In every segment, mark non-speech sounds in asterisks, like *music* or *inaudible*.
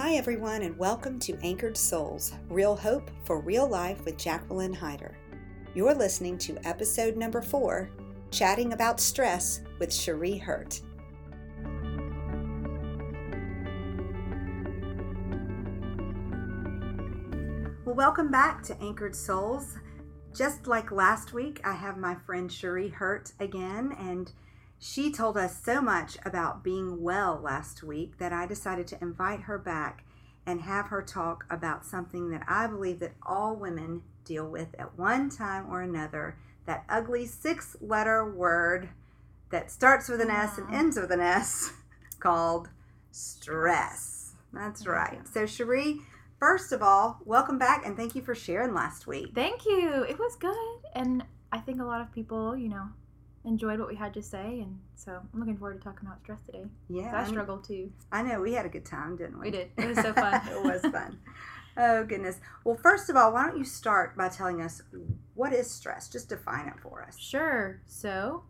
Hi, everyone, and welcome to Anchored Souls Real Hope for Real Life with Jacqueline Hyder. You're listening to episode number four Chatting About Stress with Cherie Hurt. Well, welcome back to Anchored Souls. Just like last week, I have my friend Cherie Hurt again, and she told us so much about being well last week that I decided to invite her back and have her talk about something that I believe that all women deal with at one time or another that ugly six letter word that starts with an S and ends with an S *laughs* called stress. That's right. So, Cherie, first of all, welcome back and thank you for sharing last week. Thank you. It was good. And I think a lot of people, you know, enjoyed what we had to say, and so I'm looking forward to talking about stress today. Yeah, I struggled too. I know we had a good time, didn't we? We did. It was so fun. *laughs* it was fun. Oh goodness. Well, first of all, why don't you start by telling us what is stress? Just define it for us. Sure. So,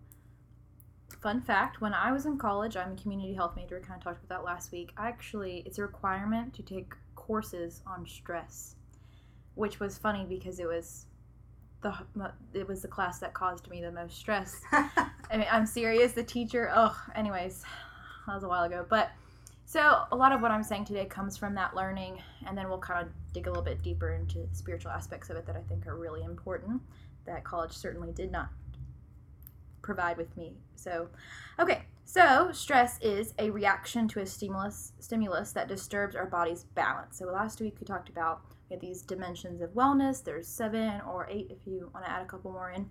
fun fact: when I was in college, I'm a community health major. Kind of talked about that last week. I actually, it's a requirement to take courses on stress, which was funny because it was the it was the class that caused me the most stress. *laughs* I mean, I'm serious. The teacher. Oh, anyways, that was a while ago. But so a lot of what I'm saying today comes from that learning, and then we'll kind of dig a little bit deeper into spiritual aspects of it that I think are really important. That college certainly did not provide with me. So, okay. So, stress is a reaction to a stimulus stimulus that disturbs our body's balance. So, last week we talked about we have these dimensions of wellness. There's seven or eight if you want to add a couple more in,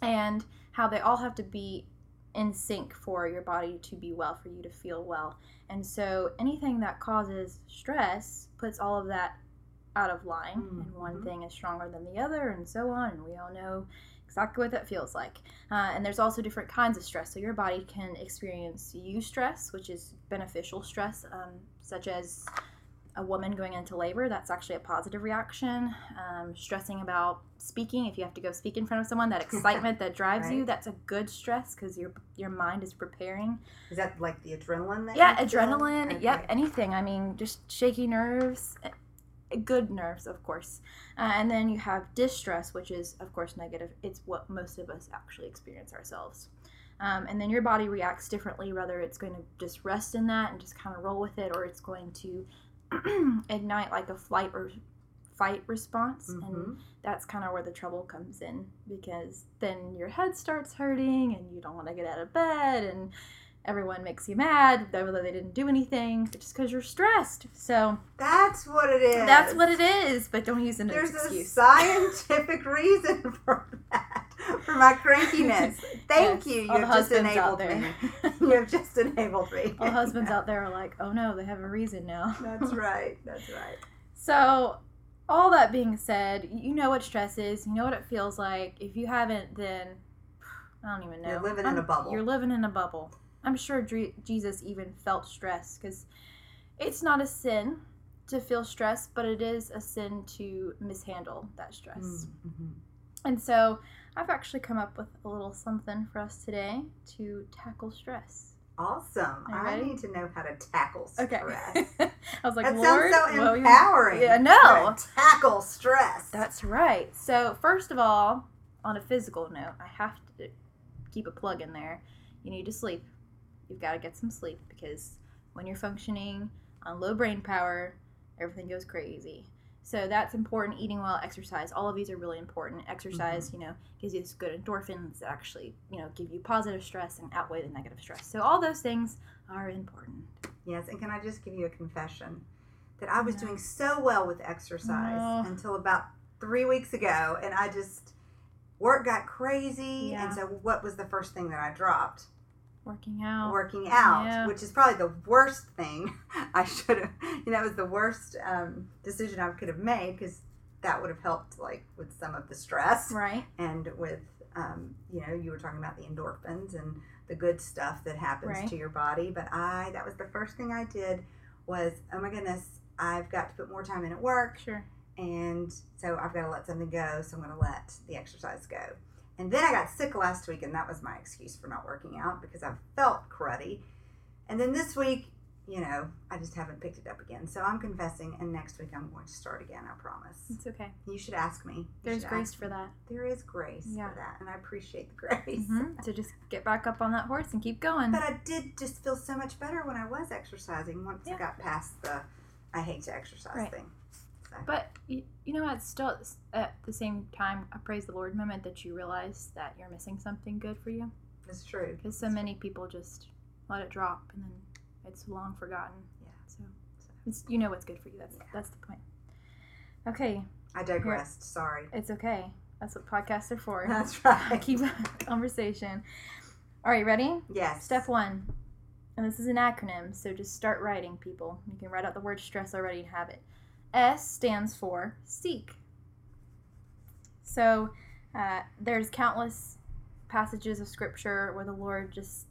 and how they all have to be in sync for your body to be well, for you to feel well. And so anything that causes stress puts all of that out of line, mm-hmm. and one thing is stronger than the other, and so on. And we all know exactly what that feels like. Uh, and there's also different kinds of stress. So your body can experience eustress, which is beneficial stress, um, such as a woman going into labor, that's actually a positive reaction. Um, stressing about speaking, if you have to go speak in front of someone, that *laughs* excitement that drives right. you, that's a good stress because your your mind is preparing. Is that like the adrenaline? That yeah, adrenaline. Okay. Yep, anything. I mean, just shaky nerves, eh, good nerves, of course. Uh, and then you have distress, which is of course negative. It's what most of us actually experience ourselves. Um, and then your body reacts differently, whether it's going to just rest in that and just kind of roll with it, or it's going to *clears throat* ignite like a flight or fight response mm-hmm. and that's kind of where the trouble comes in because then your head starts hurting and you don't want to get out of bed and everyone makes you mad whether they didn't do anything just because you're stressed so that's what it is. That's what it is but don't use it an excuse a scientific *laughs* reason for that for my crankiness *laughs* thank yes, you. You have just enabled me. *laughs* you have just enabled me. All husbands *laughs* out there are like oh no they have a reason now. That's *laughs* right. That's right. So all that being said you know what stress is. You know what it feels like. If you haven't then i don't even know. you're living I'm, in a bubble. You're living in a bubble. I'm sure Jesus even felt stress because it's not a sin to feel stress, but it is a sin to mishandle that stress. Mm-hmm. And so I've actually come up with a little something for us today to tackle stress. Awesome. I need to know how to tackle stress. Okay. *laughs* I was like, that Lord, sounds so empowering. Yeah, no. Tackle stress. That's right. So, first of all, on a physical note, I have to keep a plug in there. You need to sleep you've got to get some sleep because when you're functioning on low brain power, everything goes crazy. So that's important. Eating well, exercise, all of these are really important. Exercise, mm-hmm. you know, gives you good endorphins that actually, you know, give you positive stress and outweigh the negative stress. So all those things are important. Yes, and can I just give you a confession that I was no. doing so well with exercise no. until about three weeks ago, and I just work got crazy, yeah. and so what was the first thing that I dropped? Working out. Working out, yeah. which is probably the worst thing *laughs* I should have, you know, it was the worst um, decision I could have made because that would have helped, like, with some of the stress. Right. And with, um, you know, you were talking about the endorphins and the good stuff that happens right. to your body. But I, that was the first thing I did was, oh my goodness, I've got to put more time in at work. Sure. And so I've got to let something go. So I'm going to let the exercise go. And then I got sick last week, and that was my excuse for not working out because I felt cruddy. And then this week, you know, I just haven't picked it up again. So I'm confessing, and next week I'm going to start again. I promise. It's okay. You should ask me. You There's grace for that. There is grace Yeah. for that, and I appreciate the *laughs* grace. hmm So just get back up on that horse and keep going. But I did just feel so much better when I was exercising once Yeah. I got past the I hate to exercise Right. thing. But you, you know it's Still, at the same time, a praise the Lord moment that you realize that you're missing something good for you. it's true. Because so many people just let it drop and then it's long forgotten. Yeah. So it's you know what's good for you. That's Yeah. that's the point. Okay, I digressed. Sorry. it's okay. That's what podcasts are for. That's *laughs* right. I *laughs* keep a conversation. All right, ready? Yes. Step one, and this is an acronym, so just start writing, people. You can write out the word stress already and have it. S stands for seek. So uh, there's countless passages of scripture where the Lord just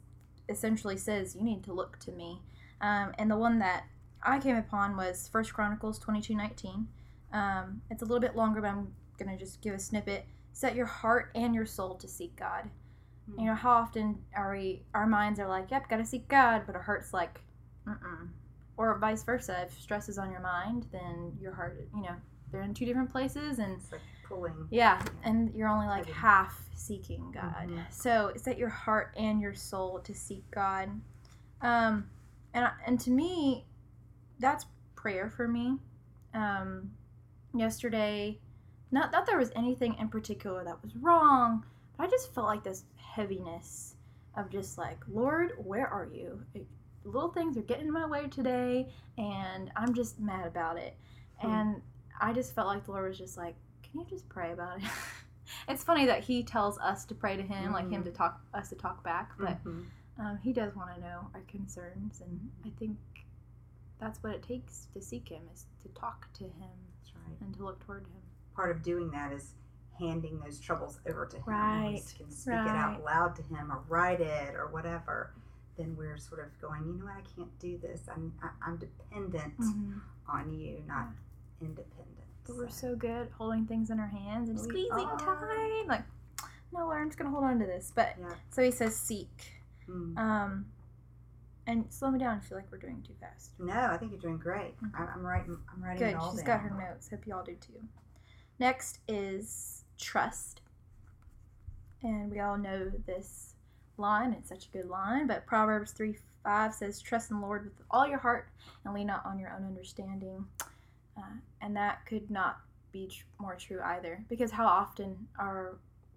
essentially says, "You need to look to me." Um, and the one that I came upon was First Chronicles twenty two nineteen. Um, it's a little bit longer, but I'm gonna just give a snippet. Set your heart and your soul to seek God you know how often are we our minds are like yep gotta seek god but our heart's like mm-mm or vice versa. If stress is on your mind then your heart you know they're in two different places and It's like pulling. yeah and you're only like half seeking god. Mhm. so set your heart and your soul to seek god. Um and and to me that's prayer for me. Um yesterday not that there was anything in particular that was wrong but i just felt like this heaviness of just like lord where are you little things are getting in my way today and i'm just mad about it Hmm. and i just felt like the lord was just like can you just pray about it *laughs* it's funny that he tells us to pray to him like him to talk us to talk back but Mhm. um, he does want to know our concerns and i think that's what it takes to seek him is to talk to him That's right. and to look toward him Part of doing that is handing those troubles over to him. Right, can speak it out loud to him or write it or whatever. Then we're sort of going, you know what? I can't do this. I'm I, I'm dependent on you, not independent. but we're so good at holding things in our hands and We squeezing are. tight like no i'm just gonna hold on to this but Yeah. so he says seek Mm. um and slow me down i feel like we're doing too fast No, I think you're doing great. Okay. I, I'm writing. I'm writing Good. it all She's down. got her notes. Hope you all do too. Next is trust. And we all know this line. It's such a good line. But Proverbs 3 5 says, Trust in the Lord with all your heart and lean not on your own understanding. Uh, and that could not be tr- more true either. Because how often are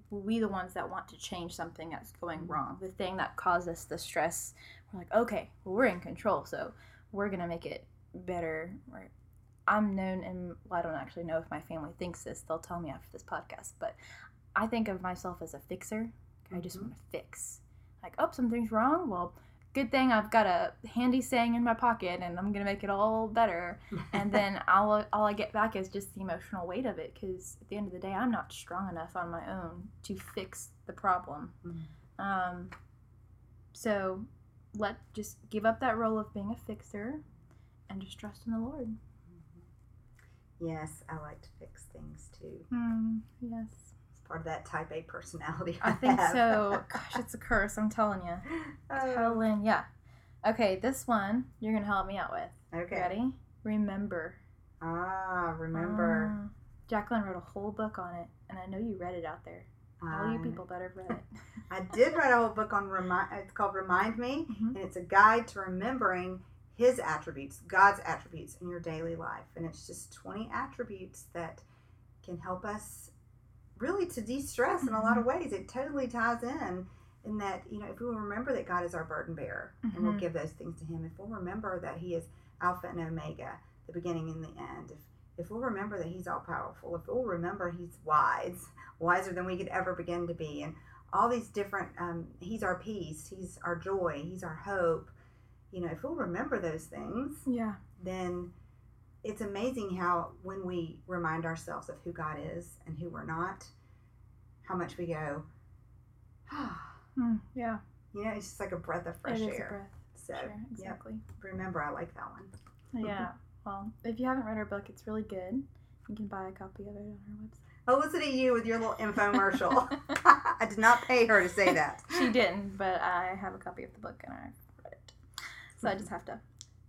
we the ones that want to change something that's going wrong? The thing that caused us the stress. We're like, okay, well, we're in control. So we're going to make it better. Or I'm known, and well, I don't actually know if my family thinks this. They'll tell me after this podcast, but I think of myself as a fixer. I just Mhm. want to fix. Like, oh, something's wrong. Well, good thing I've got a handy saying in my pocket, and I'm gonna make it all better. And then *laughs* all all I get back is just the emotional weight of it, because at the end of the day, I'm not strong enough on my own to fix the problem. Mhm. Um, so let just give up that role of being a fixer, and just trust in the Lord. Yes, I like to fix things too. Hmm. Yes. Part of that type A personality. *laughs* I think have. so. *laughs* Gosh, it's a curse. I'm telling you. Oh, Helen, yeah. Okay, this one you're gonna help me out with. okay. Ready? Remember. Ah, remember. Ah. Jacqueline wrote a whole book on it, and I know you read it out there. All you I- people better have read it. *laughs* I did write a whole book on remind. It's called Remind Me, Mhm. and it's a guide to remembering His attributes, God's attributes in your daily life, and it's just twenty attributes that can help us really to de-stress in a lot Mm-hmm. of ways. It totally ties in in that you know if we remember that God is our burden bearer, and we'll Mhm. give those things to Him. If we'll remember that He is Alpha and Omega, the beginning and the end. If if we'll remember that He's all powerful, if we'll remember He's wise, wiser than we could ever begin to be, and all these different, um, He's our peace, He's our joy, He's our hope. You know, if we'll remember those things, Yeah. then it's amazing how when we remind ourselves of who God is and who we're not, how much we go, ah, Hmm, yeah. you know, it's just like a breath of fresh it is air. a breath. So, Sure. Exactly. remember, I like that one. Yeah. Well, if you haven't read her book, it's really good. You can buy a copy of it on our website. Oh, listen to you with your little infomercial. *laughs* *laughs* I did not pay her to say that. *laughs* she didn't, but I have a copy of the book and I read it. So I just have to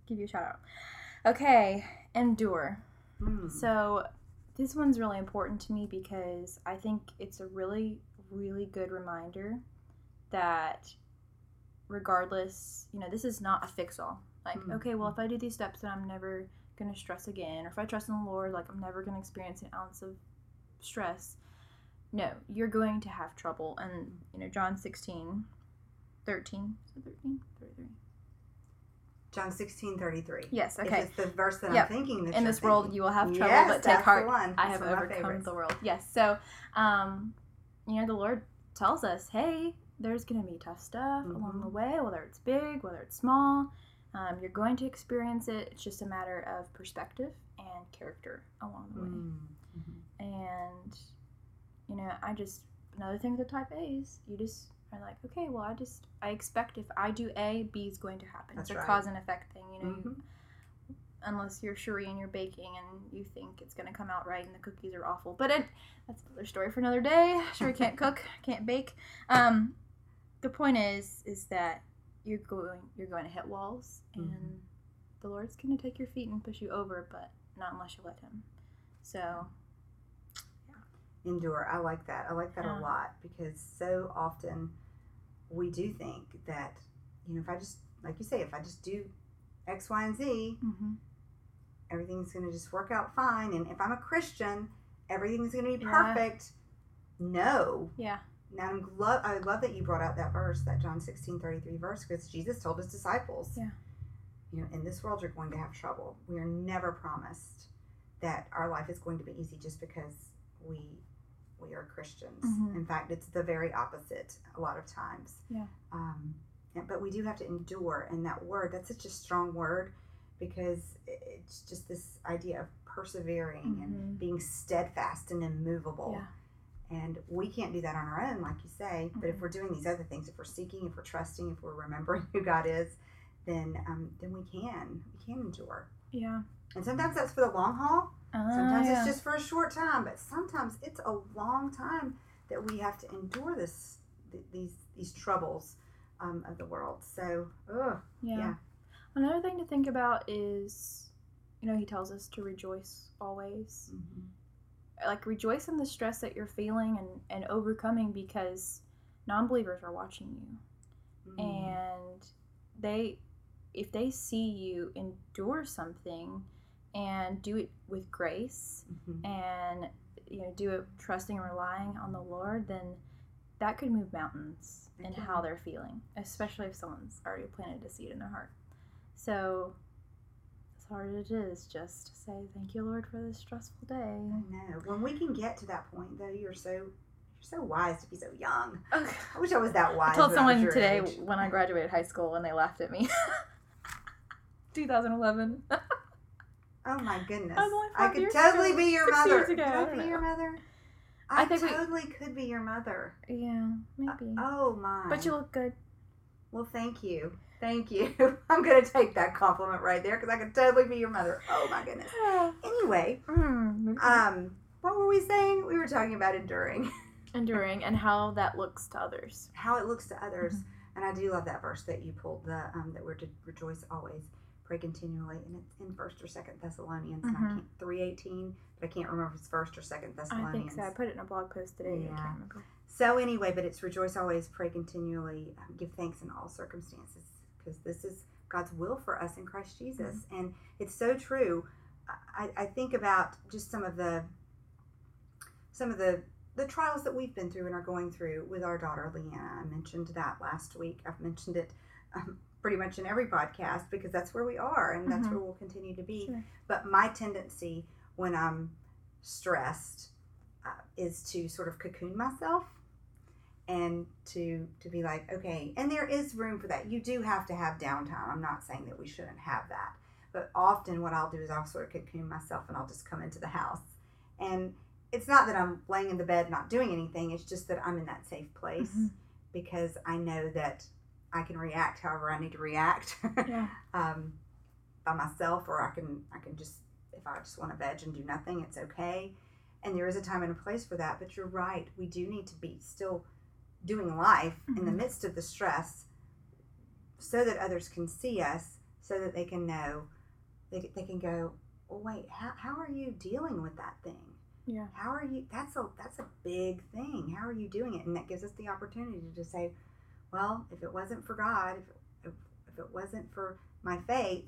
give you a shout out. Okay, endure. Mm. So this one's really important to me because I think it's a really, really good reminder that regardless, you know, this is not a fix all. Like, Mm. okay, well, if I do these steps, then I'm never going to stress again. Or if I trust in the Lord, like, I'm never going to experience an ounce of stress. No, you're going to have trouble. And, you know, John 16, 13, is it 13? 33. John sixteen thirty three. Yes, If okay. it's the verse that Yep. I'm thinking that In this world, you will have trouble, Yes, but take heart. I That's have overcome the world. Yes. So, um, you know, the Lord tells us, hey, there's going to be tough stuff along Mhm. the way, whether it's big, whether it's small. Um, you're going to experience it. It's just a matter of perspective and character along the way. Mm. Mhm. And, you know, I just, another thing with the type A's, you just are like, okay, well, I just, I expect if I do A, B is going to happen. That's it's a right. cause and effect thing, you know. you- Mhm. unless you're Cherie and you're baking and you think it's gonna come out right and the cookies are awful. But it, that's another story for another day. *laughs* Cherie can't *laughs* cook, can't bake. Um, the point is, is that you're going, you're going to hit walls, and Mhm. the Lord's gonna take your feet and push you over, but not unless you let Him. So endure. I like that. I like that Yeah. a lot because so often we do think that, you know, if I just, like you say, if I just do X, Y, and Z, mm-hmm. everything's going to just work out fine. And if I'm a Christian, everything's going to be Yeah. perfect. No. yeah, Now, I'm lo- I love that you brought out that verse, that John 16 33 verse, because Jesus told his disciples, Yeah. you know, in this world you're going to have trouble. We are never promised that our life is going to be easy just because we we are Christians. Mhm. In fact, it's the very opposite a lot of times. Yeah. Um, but we do have to endure, and that word, that's such a strong word because it's just this idea of persevering and Mhm. being steadfast and immovable. yeah, And we can't do that on our own, like you say. But if Mhm. we're doing these other things, if we're seeking, if we're trusting, if we're remembering *laughs* who God is, then um, then we can we can endure. yeah. And sometimes that's for the long haul. Ah, Sometimes yeah. it's just for a short time. But sometimes it's a long time that we have to endure this th- these these troubles um, of the world. So, ugh, Yeah. Yeah. Another thing to think about is, you know, he tells us to rejoice always. Like, rejoice in the stress that you're feeling and, and overcoming because non believers are watching you. Mm. And they, if they see you endure something and do it with grace Mhm. and, you know, do it trusting and relying on the Lord, then that could move mountains in can. how they're feeling, especially if someone's already planted a seed in their heart. So, as hard as it is, just to say, Thank you, Lord, for this stressful day. No, when we can get to that point, though, you're so you're so wise to be so young. Okay. I wish I was that wise. I told someone today age. when I graduated high school and they laughed at me. *laughs* 2011. *laughs* Oh my goodness! I was only I could totally ago. be your mother. ago, Could I I be your mother? I I, think we- totally could be your mother. yeah, maybe. Oh my! but you look good. Well, thank you, thank you. *laughs* I'm gonna take that compliment right there because I could totally be your mother. Oh my goodness. *sighs* Anyway, Mm, um, what were we saying? We were talking about enduring, *laughs* enduring and how that looks to others. how it looks to others, Mhm. and I do love that verse that you pulled. The um, that we're to rejoice always, pray continually, and it's in First or Second Thessalonians. And I Mhm. can't three eighteen, but I can't remember if it's First or Second thessalonians I think so. I put it in a blog post today. Yeah. So anyway, but it's rejoice always, pray continually, um, give thanks in all circumstances, because this is God's will for us in Christ Jesus, Mm-hmm. and it's so true. I, I think about just some of the some of the the trials that we've been through and are going through with our daughter Leanna. I mentioned that last week. I've mentioned it um, pretty much in every podcast because that's where we are and that's Mhm. where we'll continue to be. Sure. But my tendency when I'm stressed uh, is to sort of cocoon myself and to to be like okay and there is room for that you do have to have downtime i'm not saying that we shouldn't have that but often what i'll do is i'll sort of cocoon myself and i'll just come into the house and it's not that i'm laying in the bed not doing anything it's just that i'm in that safe place Mhm. because i know that i can react however i need to react *laughs* Yeah. um, by myself, or I can I can just if I just want to veg and do nothing, it's okay. And there is a time and a place for that. But you're right, we do need to be still doing life in the Mhm. midst of the stress, so that others can see us, so that they can know, they, they can go, well, wait, how, how are you dealing with that thing? Yeah. How are you? That's a that's a big thing. How are you doing it? And that gives us the opportunity to say, well, if it wasn't for God, if, if, if it wasn't for my faith,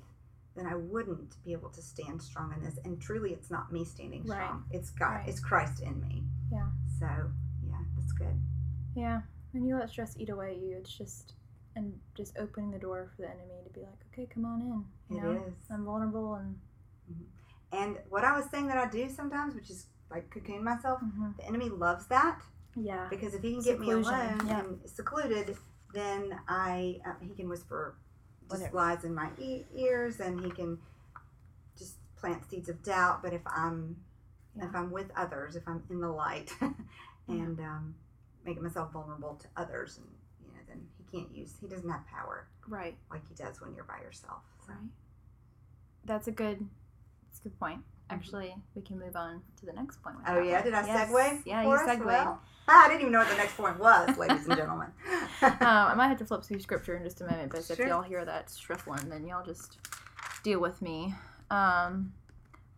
then I wouldn't be able to stand strong in this. And truly, it's not me standing Right. strong. It's God. Right. It's Christ in me. Yeah. So yeah, that's good. Yeah. When you let stress eat away at you, it's just and just opening the door for the enemy to be like, okay, come on in. You It know, is. I'm vulnerable and And what I was saying that I do sometimes, which is like cocoon myself, Mhm. the enemy loves that yeah, because if he can get me alone yeah. and secluded, then I uh, he can whisper just Whatever. lies in my e- ears, and he can just plant seeds of doubt. But if I'm if I'm with others, if I'm in the light, *laughs* and um, making myself vulnerable to others, and you know, then he can't use he doesn't have power right, like he does when you're by yourself. So. right. That's a good. That's a good point. Actually, we can move on to the next point. Oh yeah, did I Yes. segue? Yeah, you segued. Well, I didn't even know what the next point was, *laughs* ladies and gentlemen. *laughs* um, I might have to flip through scripture in just a moment, but Sure. if y'all hear that shuffling, then y'all just deal with me. Um,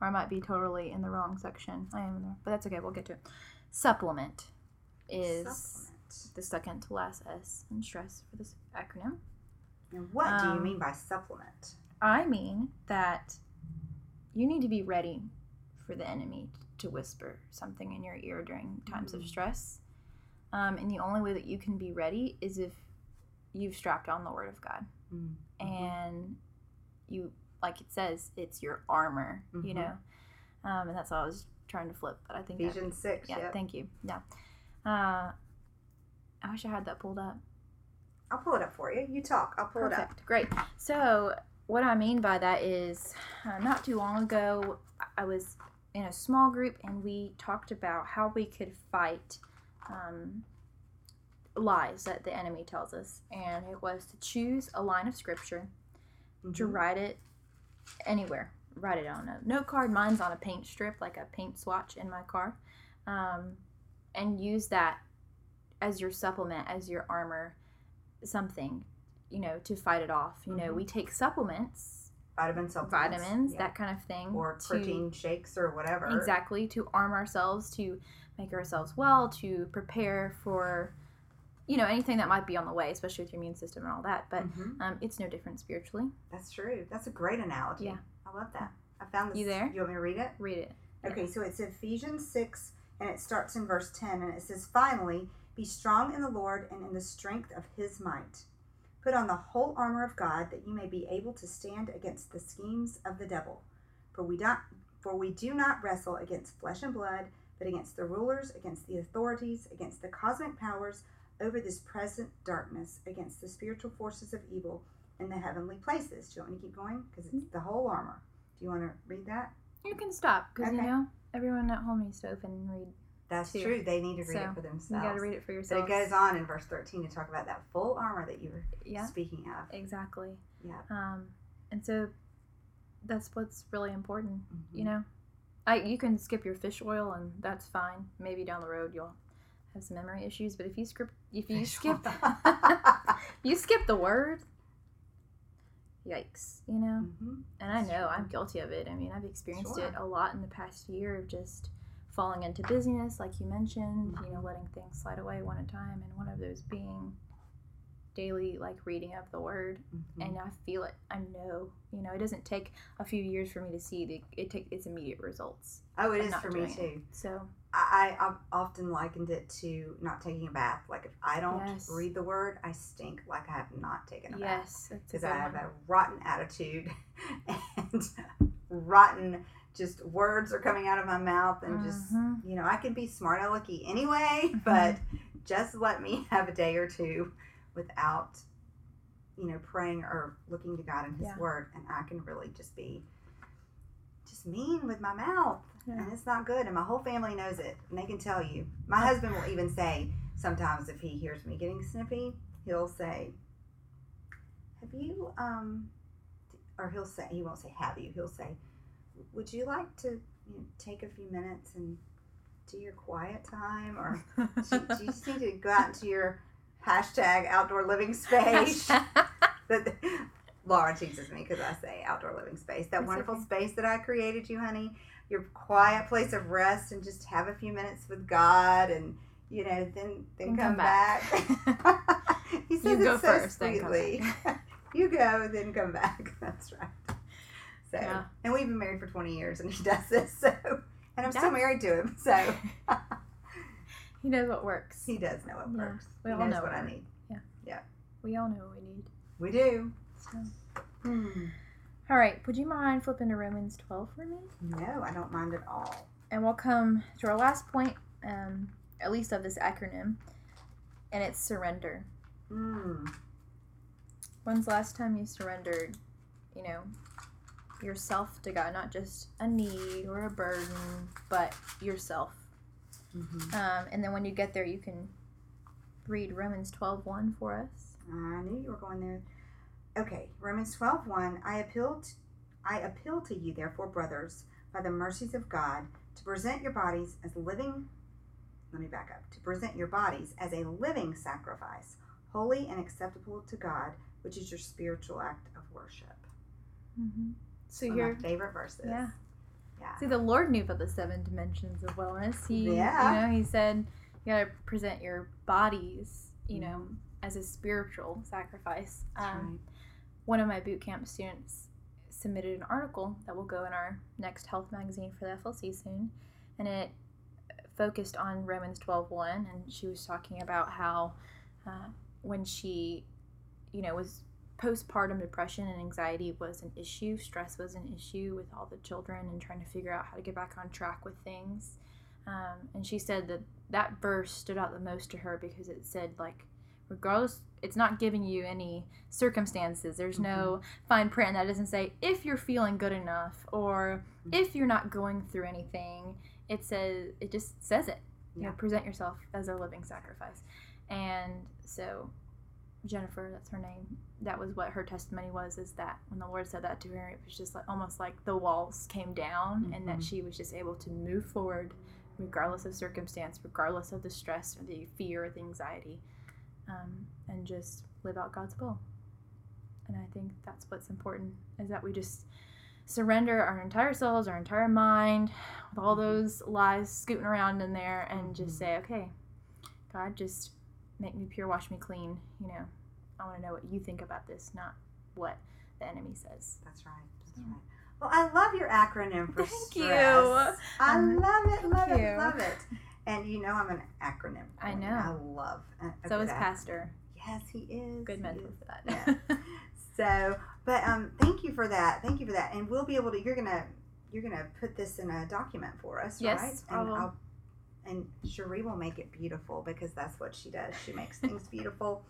or I might be totally in the wrong section. I am there, but that's okay. We'll get to it. Supplement is Supplement. the second to last S in stress for this acronym. And what do you Um, mean by supplement? I mean that you need to be ready for the enemy to whisper something in your ear during times of Mhm. stress. Um, and the only way that you can be ready is if you've strapped on the Word of God. Mm. And you, like it says, it's your armor, you Mhm. know? Um, and that's all I was trying to flip, but I think I- Ephesians six. yeah, yep. thank you. Yeah. Uh, I wish I had that pulled up. I'll pull it up for you. You talk. I'll pull it up. Great. So, what I mean by that is, uh, not too long ago, I was in a small group and we talked about how we could fight um, lies that the enemy tells us. And it was to choose a line of scripture, to Mhm. write it anywhere. Write it on a note card. Mine's on a paint strip, like a paint swatch in my car. Um, and use that as your supplement, as your armor, something, you know, to fight it off. You know, Mhm. we take supplements, Vitamin supplements. vitamins, yeah. that kind of thing. or to- protein shakes or whatever. Exactly, to arm ourselves, to make ourselves well, to prepare for, you know, anything that might be on the way, especially with your immune system and all that. But Mhm. um, it's no different spiritually. That's true. That's a great analogy. Yeah. I love that. I found this. You there? You want me to read it? Read it. Okay, so it's Ephesians 6, and it starts in verse 10, and it says, Finally, be strong in the Lord and in the strength of his might. Put on the whole armor of God that you may be able to stand against the schemes of the devil. For we for we do not wrestle against flesh and blood, but against the rulers, against the authorities, against the cosmic powers over this present darkness, against the spiritual forces of evil in the heavenly places. Do you want me to keep going? Because it's mm-hmm. the whole armor. Do you want to read that? You can stop because you Okay. know everyone at home needs to open and read. That's too. true. They need to read So, it for themselves. You got to read it for yourself. But it goes on in verse 13 to talk about that full armor that you were Yeah, speaking of. exactly. Yeah. Um, and so that's what's really important. Mhm. You know, I you can skip your fish oil and that's fine. Maybe down the road you'll have some memory issues, but if you skip if you Fish skip *laughs* *laughs* you skip the word, yikes. You know. Mhm. And I know. I'm guilty of it. I mean, I've experienced it a lot in the past year of just falling into busyness, like you mentioned, you know, Mhm. letting things slide away one at a time, and one of those being daily, like reading of the word. Mhm. And I feel it. I know. You know, it doesn't take a few years for me to see the it take its immediate results. oh, it is for me doing it. too. So I, I I've often likened it to not taking a bath. Like if I don't Yes. read the word, I stink like I have not taken a bath. yes, it's Because I have one. a rotten attitude *laughs* and rotten just words are coming out of my mouth and just Mhm. you know, I can be smart alecky anyway, Mm-hmm. but just let me *laughs* have a day or two without, you know, praying or looking to God and His Yeah. Word, and I can really just be just mean with my mouth, Yeah. and it's not good. And my whole family knows it, and they can tell you. My husband will even say sometimes if he hears me getting snippy, he'll say, "Have you um," or he'll say he won't say "Have you," he'll say, "Would you like to you know, take a few minutes and do your quiet time, or do, do you just need to go out into your hashtag outdoor living space?" *laughs* that Laura teases me because I say outdoor living space. That wonderful okay. space that I created you, honey. Your quiet place of rest and just have a few minutes with God and you know, then then And come, come back. back. *laughs* *laughs* he says You go it so first, sweetly. you go, then come back. That's right. So Yeah. and we've been married for twenty years and he *laughs* does this, so and I'm still married to him, so *laughs* he knows what works. he does know what Yeah, works. we he all knows know what I need. Yeah. Yeah. We all know what we need. We do. So. Hmm. All right, would you mind flipping to Romans 12 for me? No, I don't mind at all. And we'll come to our last point, um, at least of this acronym, and it's surrender. Hmm. When's the last time you surrendered, you know, yourself to God? Not just a need or a burden, but yourself. Mhm. Um, and then when you get there, you can read Romans 12 1 for us. I knew you were going there. Okay, Romans 12 I appeal to, I appeal to you, therefore, brothers, by the mercies of God, to present your bodies as living. Let me back up. To present your bodies as a living sacrifice, holy and acceptable to God, which is your spiritual act of worship. Mm-hmm. So One my favorite verses. Yeah. Yeah. See, the Lord knew about the seven dimensions of wellness. He, Yeah. you know, he said you gotta present your bodies, you know, as a spiritual sacrifice. Um, right. One of my boot camp students submitted an article that will go in our next health magazine for the FLC soon, and it focused on Romans 12:1, and she was talking about how uh, when she, you know, was postpartum depression and anxiety was an issue, stress was an issue with all the children and trying to figure out how to get back on track with things. Um, and she said that that verse stood out the most to her because it said like regardless it's not giving you any circumstances. There's no fine print that doesn't say if you're feeling good enough or Mhm. if you're not going through anything. It says it just says it. You know present yourself as a living sacrifice. And so jennifer that's her name that was what her testimony was is that when the lord said that to her it was just like almost like the walls came down and that Mhm. she was just able to move forward regardless of circumstance regardless of the stress or the fear or the anxiety um, and just live out god's will and i think that's what's important is that we just surrender our entire souls our entire mind with all Mhm. those lies scooting around in there and just Mhm. say okay god just make me pure wash me clean you know i want to know what you think about this not what the enemy says That's right. That's So- right. Well, I love your acronym for Thank you. I Um, love it, love it, love it. And you know I'm an acronym. I know. I love. A, a so is acronym. pastor Yes, he is. good mentor for that Yeah. *laughs* So, but um, thank you for that. Thank you for that. And we'll be able to. You're gonna, you're gonna put this in a document for us, Yes, right? And. I'll, and Cherie will make it beautiful because that's what she does. She makes things beautiful,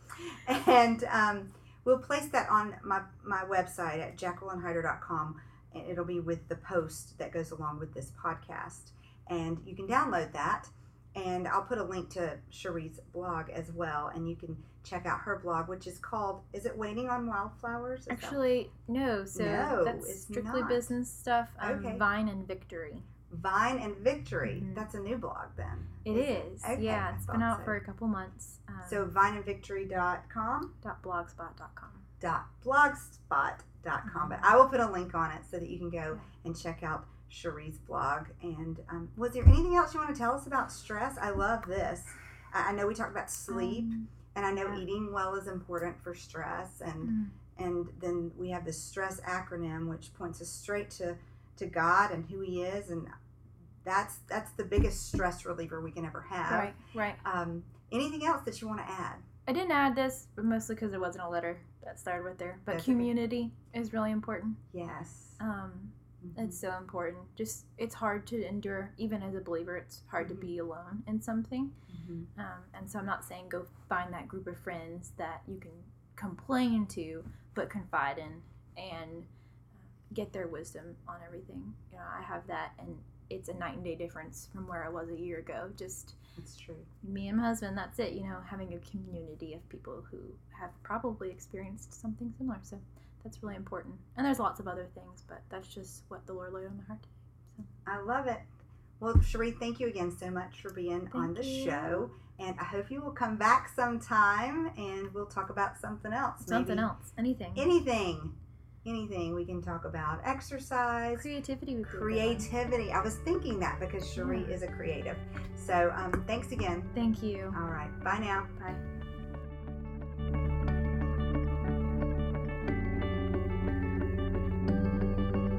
and um, we'll place that on my my website at jacquelinehyder.com, and it'll be with the post that goes along with this podcast, and you can download that. And I'll put a link to Cherie's blog as well, and you can check out her blog, which is called "Is it Waiting on Wildflowers?" Is that- Actually, no. So No, that's it's strictly business stuff. Um, Okay. Vine and Victory. Vine and Victory. Mhm. That's a new blog then. It is. Okay, yeah, it's been out so. for a couple months. Um, So vineandvictory.com dot blogspot.com. dot blogspot.com. But I will put a link on it so that you can go and check out Cherie's blog. And um, was there anything else you want to tell us about stress? I love this. I, I know we talked about sleep, Um, and I know yeah. eating well is important for stress. And mm, and then we have the stress acronym, which points us straight to to God and who He is, and that's that's the biggest stress reliever we can ever have. right, right. Um, anything else that you want to add? I didn't add this, but mostly because it wasn't a letter that started with there. But That's okay. community is really important. Yes. Um, Mhm. It's so important. Just it's hard to endure, even as a believer. It's hard Mhm. to be alone in something. Mhm. Um, and so I'm not saying go find that group of friends that you can complain to, but confide in and get their wisdom on everything. You know, I have that, and it's a night and day difference from where I was a year ago. Just It's true. me and my husband. That's it. You know, having a community of people who have probably experienced something similar. So that's really important. And there's lots of other things, but that's just what the Lord laid on my heart. I love it. Well, Cherie, thank you again so much for being on the you. show. And I hope you will come back sometime and we'll talk about something else. Something maybe else, anything. Anything. Anything. We can talk about exercise, Creativity would be a good creativity. I was thinking that because Cherie Yeah. is a creative. So um, thanks again. Thank you. All right. Bye now. Bye.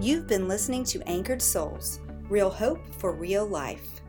You've been listening to Anchored Souls, real hope for real life.